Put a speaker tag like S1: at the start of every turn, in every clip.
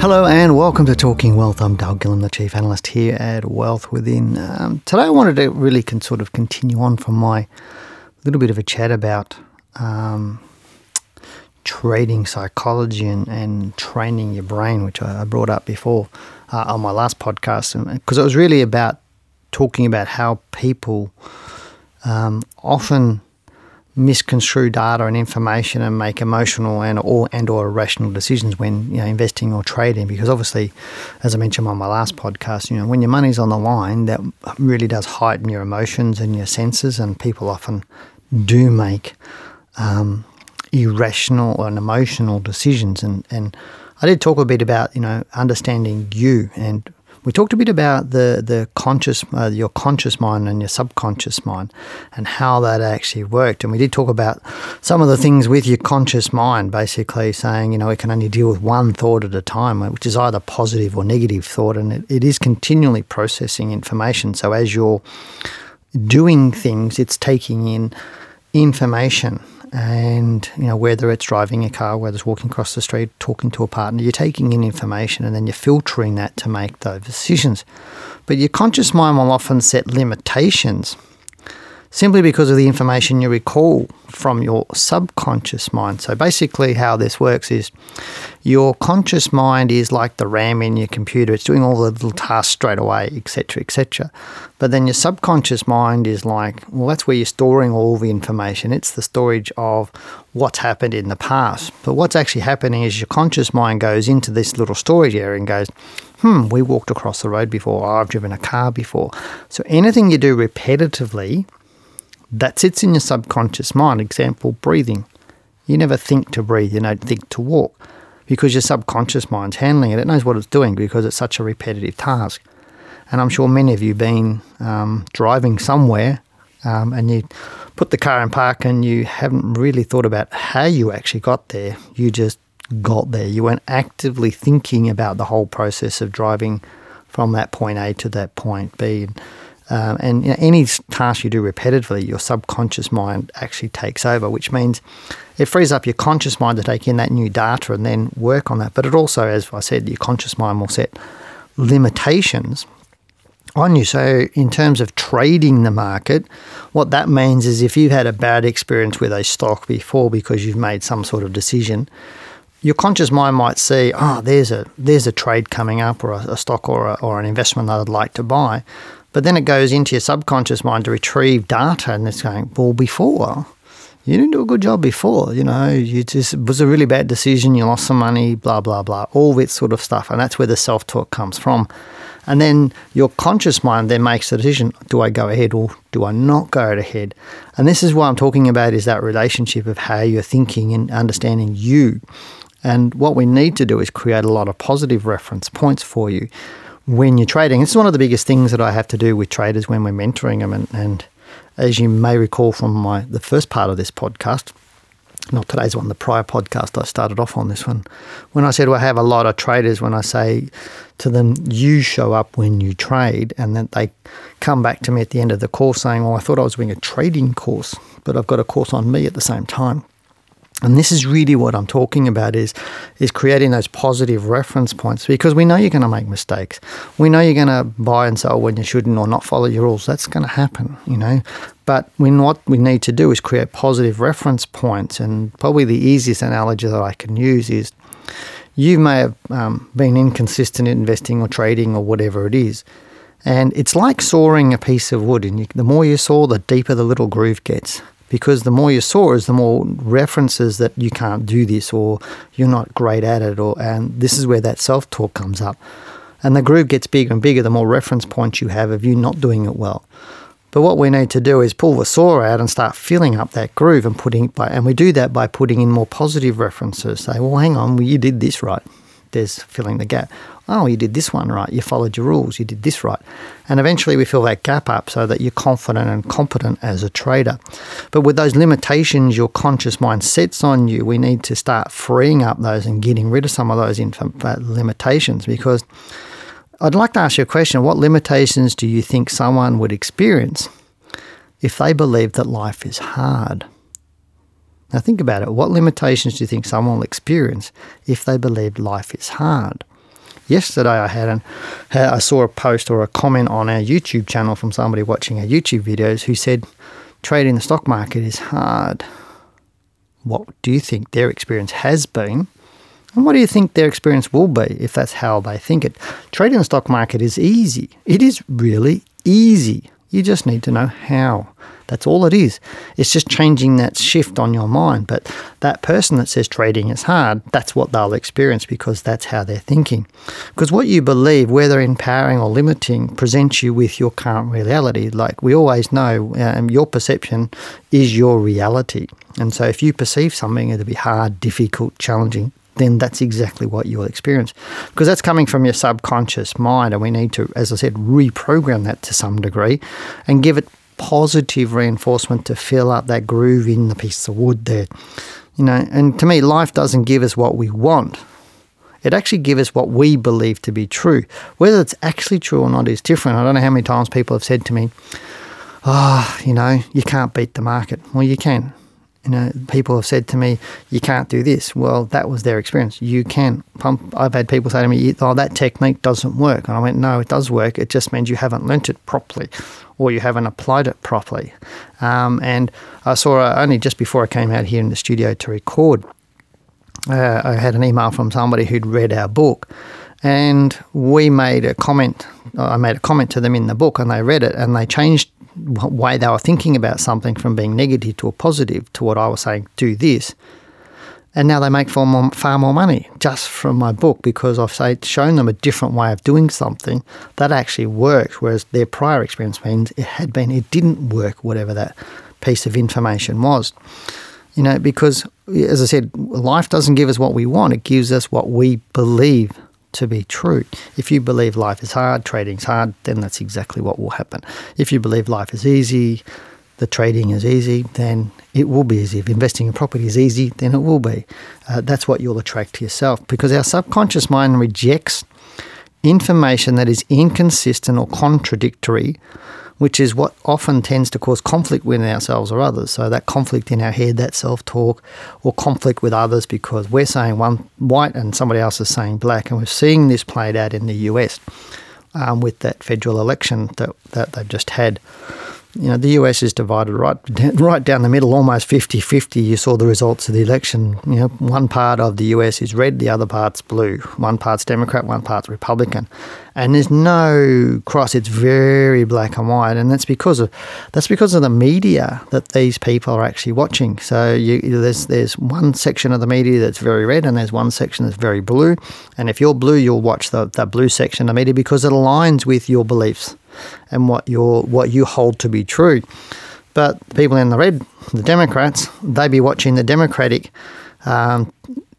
S1: Hello and welcome to Talking Wealth. I'm Dale Gillam, the Chief Analyst here at Wealth Within. Um, today I wanted to really can sort of continue on from my little bit of a chat about um, trading psychology and, and training your brain, which I, I brought up before uh, on my last podcast, because it was really about talking about how people um, often misconstrue data and information and make emotional and or and or irrational decisions when you know investing or trading. Because obviously as I mentioned on my last podcast you know when your money's on the line that really does heighten your emotions and your senses and people often do make um, irrational and emotional decisions. And and I did talk a bit about you know understanding you and we talked a bit about the the conscious, uh, your conscious mind and your subconscious mind, and how that actually worked. And we did talk about some of the things with your conscious mind, basically saying you know it can only deal with one thought at a time, which is either positive or negative thought, and it, it is continually processing information. So as you're doing things, it's taking in information and you know whether it's driving a car, whether it's walking across the street, talking to a partner, you're taking in information and then you're filtering that to make those decisions. But your conscious mind will often set limitations simply because of the information you recall from your subconscious mind. So basically, how this works is your conscious mind is like the RAM in your computer, it's doing all the little tasks straight away, etc., etc. But then your subconscious mind is like, well, that's where you're storing all the information. It's the storage of what's happened in the past. But what's actually happening is your conscious mind goes into this little storage area and goes, hmm, we walked across the road before, or I've driven a car before. So anything you do repetitively, that sits in your subconscious mind. Example, breathing. You never think to breathe, you don't think to walk because your subconscious mind's handling it. It knows what it's doing because it's such a repetitive task. And I'm sure many of you have been um, driving somewhere um, and you put the car in park and you haven't really thought about how you actually got there. You just got there. You weren't actively thinking about the whole process of driving from that point A to that point B. And um, and you know, any task you do repetitively, your subconscious mind actually takes over, which means it frees up your conscious mind to take in that new data and then work on that. But it also, as I said, your conscious mind will set limitations on you. So, in terms of trading the market, what that means is if you've had a bad experience with a stock before because you've made some sort of decision, your conscious mind might see, oh, there's a there's a trade coming up or a, a stock or, a, or an investment that I'd like to buy. But then it goes into your subconscious mind to retrieve data and it's going, well, before, you didn't do a good job before. You know, you just it was a really bad decision. You lost some money, blah blah blah, all this sort of stuff, and that's where the self talk comes from. And then your conscious mind then makes the decision: do I go ahead or do I not go ahead? And this is what I'm talking about: is that relationship of how you're thinking and understanding you. And what we need to do is create a lot of positive reference points for you when you're trading. This is one of the biggest things that I have to do with traders when we're mentoring them. And, and as you may recall from my the first part of this podcast, not today's one, the prior podcast, I started off on this one. When I said well, I have a lot of traders, when I say to them, you show up when you trade, and then they come back to me at the end of the course saying, well, I thought I was doing a trading course, but I've got a course on me at the same time. And this is really what I'm talking about is is creating those positive reference points because we know you're going to make mistakes. We know you're going to buy and sell when you shouldn't or not follow your rules. That's going to happen, you know. But when what we need to do is create positive reference points. And probably the easiest analogy that I can use is you may have um, been inconsistent in investing or trading or whatever it is. And it's like sawing a piece of wood. And you, the more you saw, the deeper the little groove gets because the more you saw is the more references that you can't do this or you're not great at it or and this is where that self-talk comes up. And the groove gets bigger and bigger the more reference points you have of you not doing it well. But what we need to do is pull the saw out and start filling up that groove and putting by and we do that by putting in more positive references. Say well hang on well, you did this right. There's filling the gap oh, you did this one right, you followed your rules, you did this right. And eventually we fill that gap up so that you're confident and competent as a trader. But with those limitations your conscious mind sets on you, we need to start freeing up those and getting rid of some of those uh, limitations because I'd like to ask you a question what limitations do you think someone would experience if they believe that life is hard? Now, think about it. What limitations do you think someone will experience if they believe life is hard? Yesterday I had an uh, I saw a post or a comment on our YouTube channel from somebody watching our YouTube videos who said trading the stock market is hard. What do you think their experience has been? And what do you think their experience will be if that's how they think it? Trading the stock market is easy. It is really easy. You just need to know how. That's all it is. It's just changing that shift on your mind. But that person that says trading is hard, that's what they'll experience because that's how they're thinking. Because what you believe, whether empowering or limiting, presents you with your current reality. Like we always know, um, your perception is your reality. And so if you perceive something to be hard, difficult, challenging, then that's exactly what you'll experience. Because that's coming from your subconscious mind, and we need to, as I said, reprogram that to some degree and give it positive reinforcement to fill up that groove in the piece of wood there. You know, and to me, life doesn't give us what we want. It actually gives us what we believe to be true. Whether it's actually true or not is different. I don't know how many times people have said to me, Oh, you know, you can't beat the market. Well, you can. You know, people have said to me, "You can't do this." Well, that was their experience. You can. Pump. I've had people say to me, "Oh, that technique doesn't work," and I went, "No, it does work. It just means you haven't learnt it properly, or you haven't applied it properly." Um, and I saw uh, only just before I came out here in the studio to record, uh, I had an email from somebody who'd read our book, and we made a comment. I made a comment to them in the book, and they read it, and they changed way they were thinking about something from being negative to a positive to what I was saying, do this. And now they make far more, far more money just from my book because I've say, shown them a different way of doing something that actually works, whereas their prior experience means it had been, it didn't work, whatever that piece of information was. You know, because as I said, life doesn't give us what we want, it gives us what we believe to be true. If you believe life is hard, trading's hard, then that's exactly what will happen. If you believe life is easy, the trading is easy, then it will be easy. If investing in property is easy, then it will be. Uh, that's what you'll attract to yourself because our subconscious mind rejects information that is inconsistent or contradictory which is what often tends to cause conflict within ourselves or others. So that conflict in our head, that self-talk, or conflict with others because we're saying one white and somebody else is saying black, and we're seeing this played out in the US um, with that federal election that that they've just had you know, the US is divided right right down the middle, almost 50-50. You saw the results of the election. You know, one part of the US is red, the other part's blue. One part's Democrat, one part's Republican. And there's no cross. It's very black and white, and that's because of that's because of the media that these people are actually watching. So you, there's there's one section of the media that's very red, and there's one section that's very blue. And if you're blue, you'll watch the, the blue section of the media because it aligns with your beliefs and what you what you hold to be true. But people in the red, the Democrats, they be watching the Democratic um,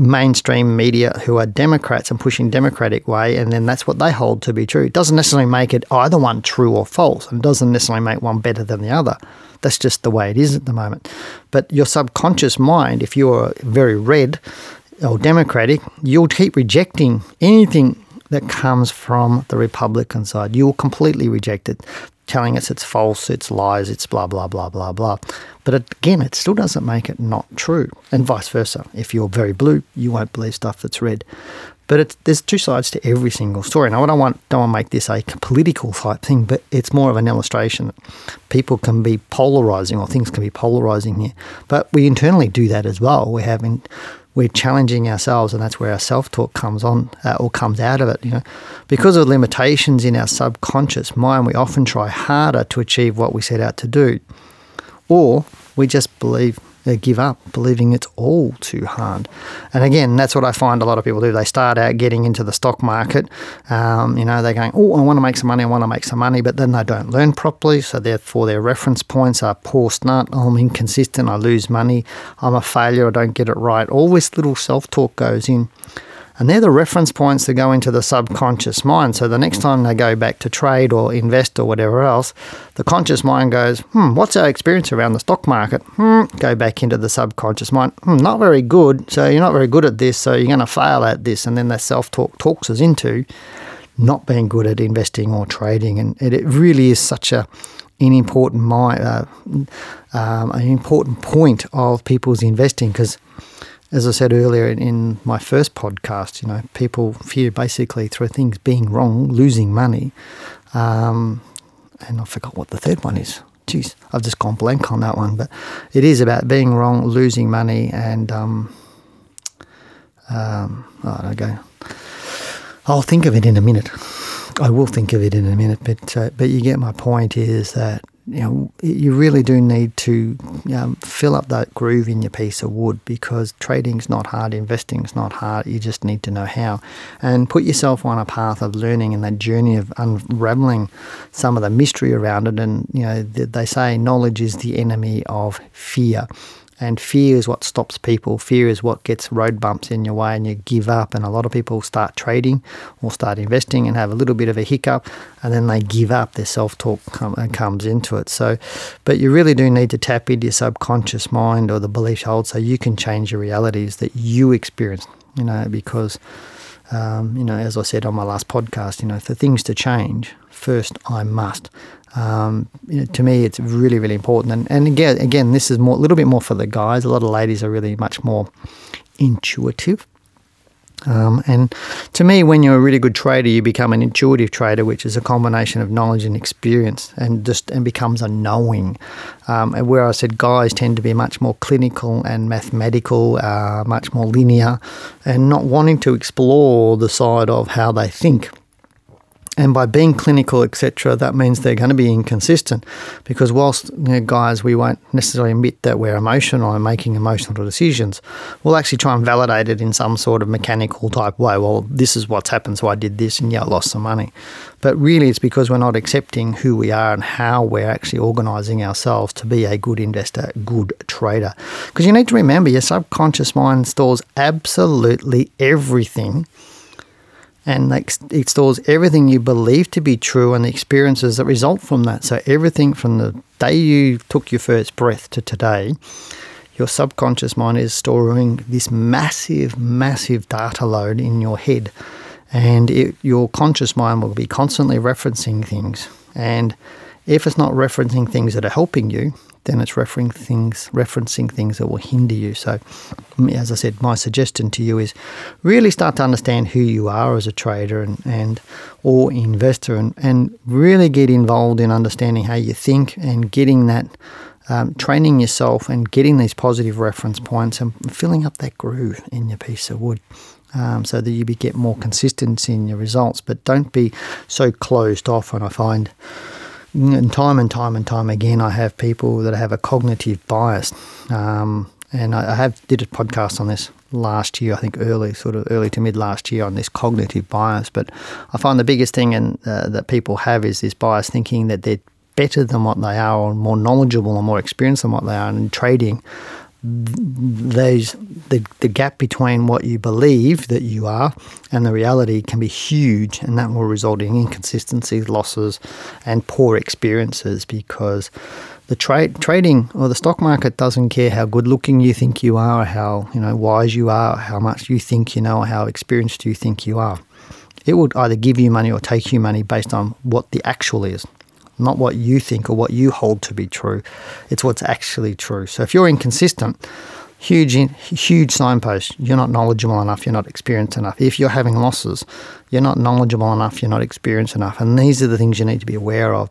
S1: mainstream media who are Democrats and pushing Democratic way, and then that's what they hold to be true. It doesn't necessarily make it either one true or false, and doesn't necessarily make one better than the other. That's just the way it is at the moment. But your subconscious mind, if you're very red or Democratic, you'll keep rejecting anything that comes from the Republican side. You will completely reject it telling us it's false, it's lies, it's blah, blah, blah, blah, blah. But again, it still doesn't make it not true, and vice versa. If you're very blue, you won't believe stuff that's red. But there's two sides to every single story. Now, I don't want don't want to make this a political type thing, but it's more of an illustration. People can be polarizing, or things can be polarizing here. But we internally do that as well. We're having we're challenging ourselves, and that's where our self talk comes on uh, or comes out of it. You know, because of limitations in our subconscious mind, we often try harder to achieve what we set out to do, or we just believe give up, believing it's all too hard. And again, that's what I find a lot of people do. They start out getting into the stock market. Um, you know, they're going, oh, I want to make some money, I want to make some money, but then they don't learn properly. So therefore, their reference points are poor start. I'm inconsistent. I lose money. I'm a failure. I don't get it right. All this little self talk goes in. And they're the reference points that go into the subconscious mind. So the next time they go back to trade or invest or whatever else, the conscious mind goes, hmm, what's our experience around the stock market? Hmm, go back into the subconscious mind. Hmm, not very good. So you're not very good at this. So you're going to fail at this. And then that self talk talks us into not being good at investing or trading. And it, it really is such a an important uh, um, an important point of people's investing because as I said earlier in my first podcast, you know, people fear basically through things being wrong, losing money. Um, and I forgot what the third one is. Jeez, I've just gone blank on that one. But it is about being wrong, losing money, and um, um, oh, I don't I'll think of it in a minute. I will think of it in a minute. But uh, but you get my point. Is that you know, you really do need to um, fill up that groove in your piece of wood because trading's not hard, investing's not hard. You just need to know how, and put yourself on a path of learning and that journey of unraveling some of the mystery around it. And you know, they say knowledge is the enemy of fear. And fear is what stops people. Fear is what gets road bumps in your way and you give up. And a lot of people start trading or start investing and have a little bit of a hiccup and then they give up. Their self talk com- uh, comes into it. So, but you really do need to tap into your subconscious mind or the belief hold so you can change your realities that you experience, you know, because. Um, you know, as I said on my last podcast, you know, for things to change, first I must. Um, you know, to me, it's really, really important. And, and again, again, this is more a little bit more for the guys. A lot of ladies are really much more intuitive. Um, and to me, when you're a really good trader, you become an intuitive trader, which is a combination of knowledge and experience, and just and becomes a knowing. Um, and where I said guys tend to be much more clinical and mathematical, uh, much more linear, and not wanting to explore the side of how they think. And by being clinical, etc., that means they're going to be inconsistent. Because whilst you know, guys, we won't necessarily admit that we're emotional and making emotional decisions, we'll actually try and validate it in some sort of mechanical type way. Well, this is what's happened, so I did this, and yeah, I lost some money. But really, it's because we're not accepting who we are and how we're actually organising ourselves to be a good investor, good trader. Because you need to remember, your subconscious mind stores absolutely everything and it stores everything you believe to be true and the experiences that result from that. So everything from the day you took your first breath to today, your subconscious mind is storing this massive, massive data load in your head, and it, your conscious mind will be constantly referencing things. And if it's not referencing things that are helping you, then it's referencing things, referencing things that will hinder you. So, as I said, my suggestion to you is really start to understand who you are as a trader and, and or investor, and, and really get involved in understanding how you think and getting that. Um, training yourself and getting these positive reference points and filling up that groove in your piece of wood. Um, so that you get more consistency in your results. But don't be so closed off. And I find and time and time and time again, I have people that have a cognitive bias. Um, and I, I have did a podcast on this last year, I think early, sort of early to mid last year on this cognitive bias. But I find the biggest thing in, uh, that people have is this bias thinking that they're better than what they are or more knowledgeable or more experienced than what they are. And in trading, those the, the gap between what you believe that you are and the reality can be huge and that will result in inconsistencies losses and poor experiences because the trade trading or the stock market doesn't care how good looking you think you are how you know wise you are how much you think you know how experienced you think you are it will either give you money or take you money based on what the actual is not what you think or what you hold to be true. It's what's actually true. So if you're inconsistent, huge huge signpost you're not knowledgeable enough. You're not experienced enough. If you're having losses you're not knowledgeable enough. You're not experienced enough. And these are the things you need to be aware of.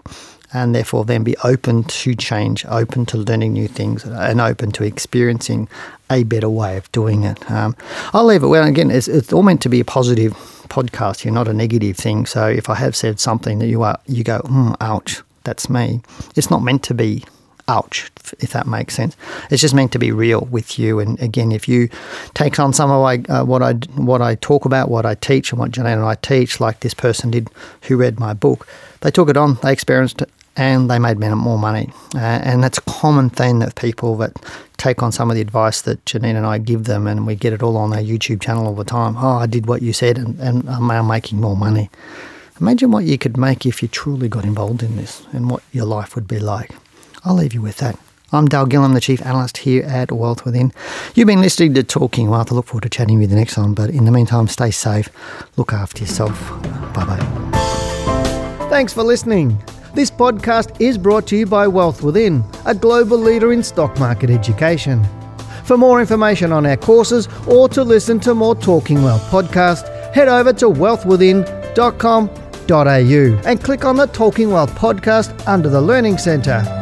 S1: And therefore then be open to change open to learning new things and open to experiencing a better way of doing it. Um, i'll leave it. Well again it's, it's all meant to be a positive podcast. Here not a negative thing. So if i have said something that you are you go mm, ouch that's me it's not meant to be ouch, if that makes sense. It's just meant to be real with you. And again, if you take on some of my, uh, what I what I talk about, what I teach, and what Janine and I teach, like this person did who read my book, they took it on, they experienced it, and they made more money. Uh, and that's a common thing that people that take on some of the advice that Janine and I give them, and we get it all on our YouTube channel all the time. Oh, I did what you said, and, and I'm making more money. Imagine what you could make if you truly got involved in this and what your life would be like. I'll leave you with that. I'm Dale Gillam, the Chief Analyst here at Wealth Within. You've been listening to Talking Wealth. I look forward to chatting with you the next time, but in the meantime, stay safe, look after yourself. Bye bye. Thanks for listening. This podcast is brought to you by Wealth Within, a global leader in stock market education. For more information on our courses or to listen to more Talking Wealth podcast, head over to wealthwithin.com.au and click on the Talking Wealth podcast under the Learning Centre.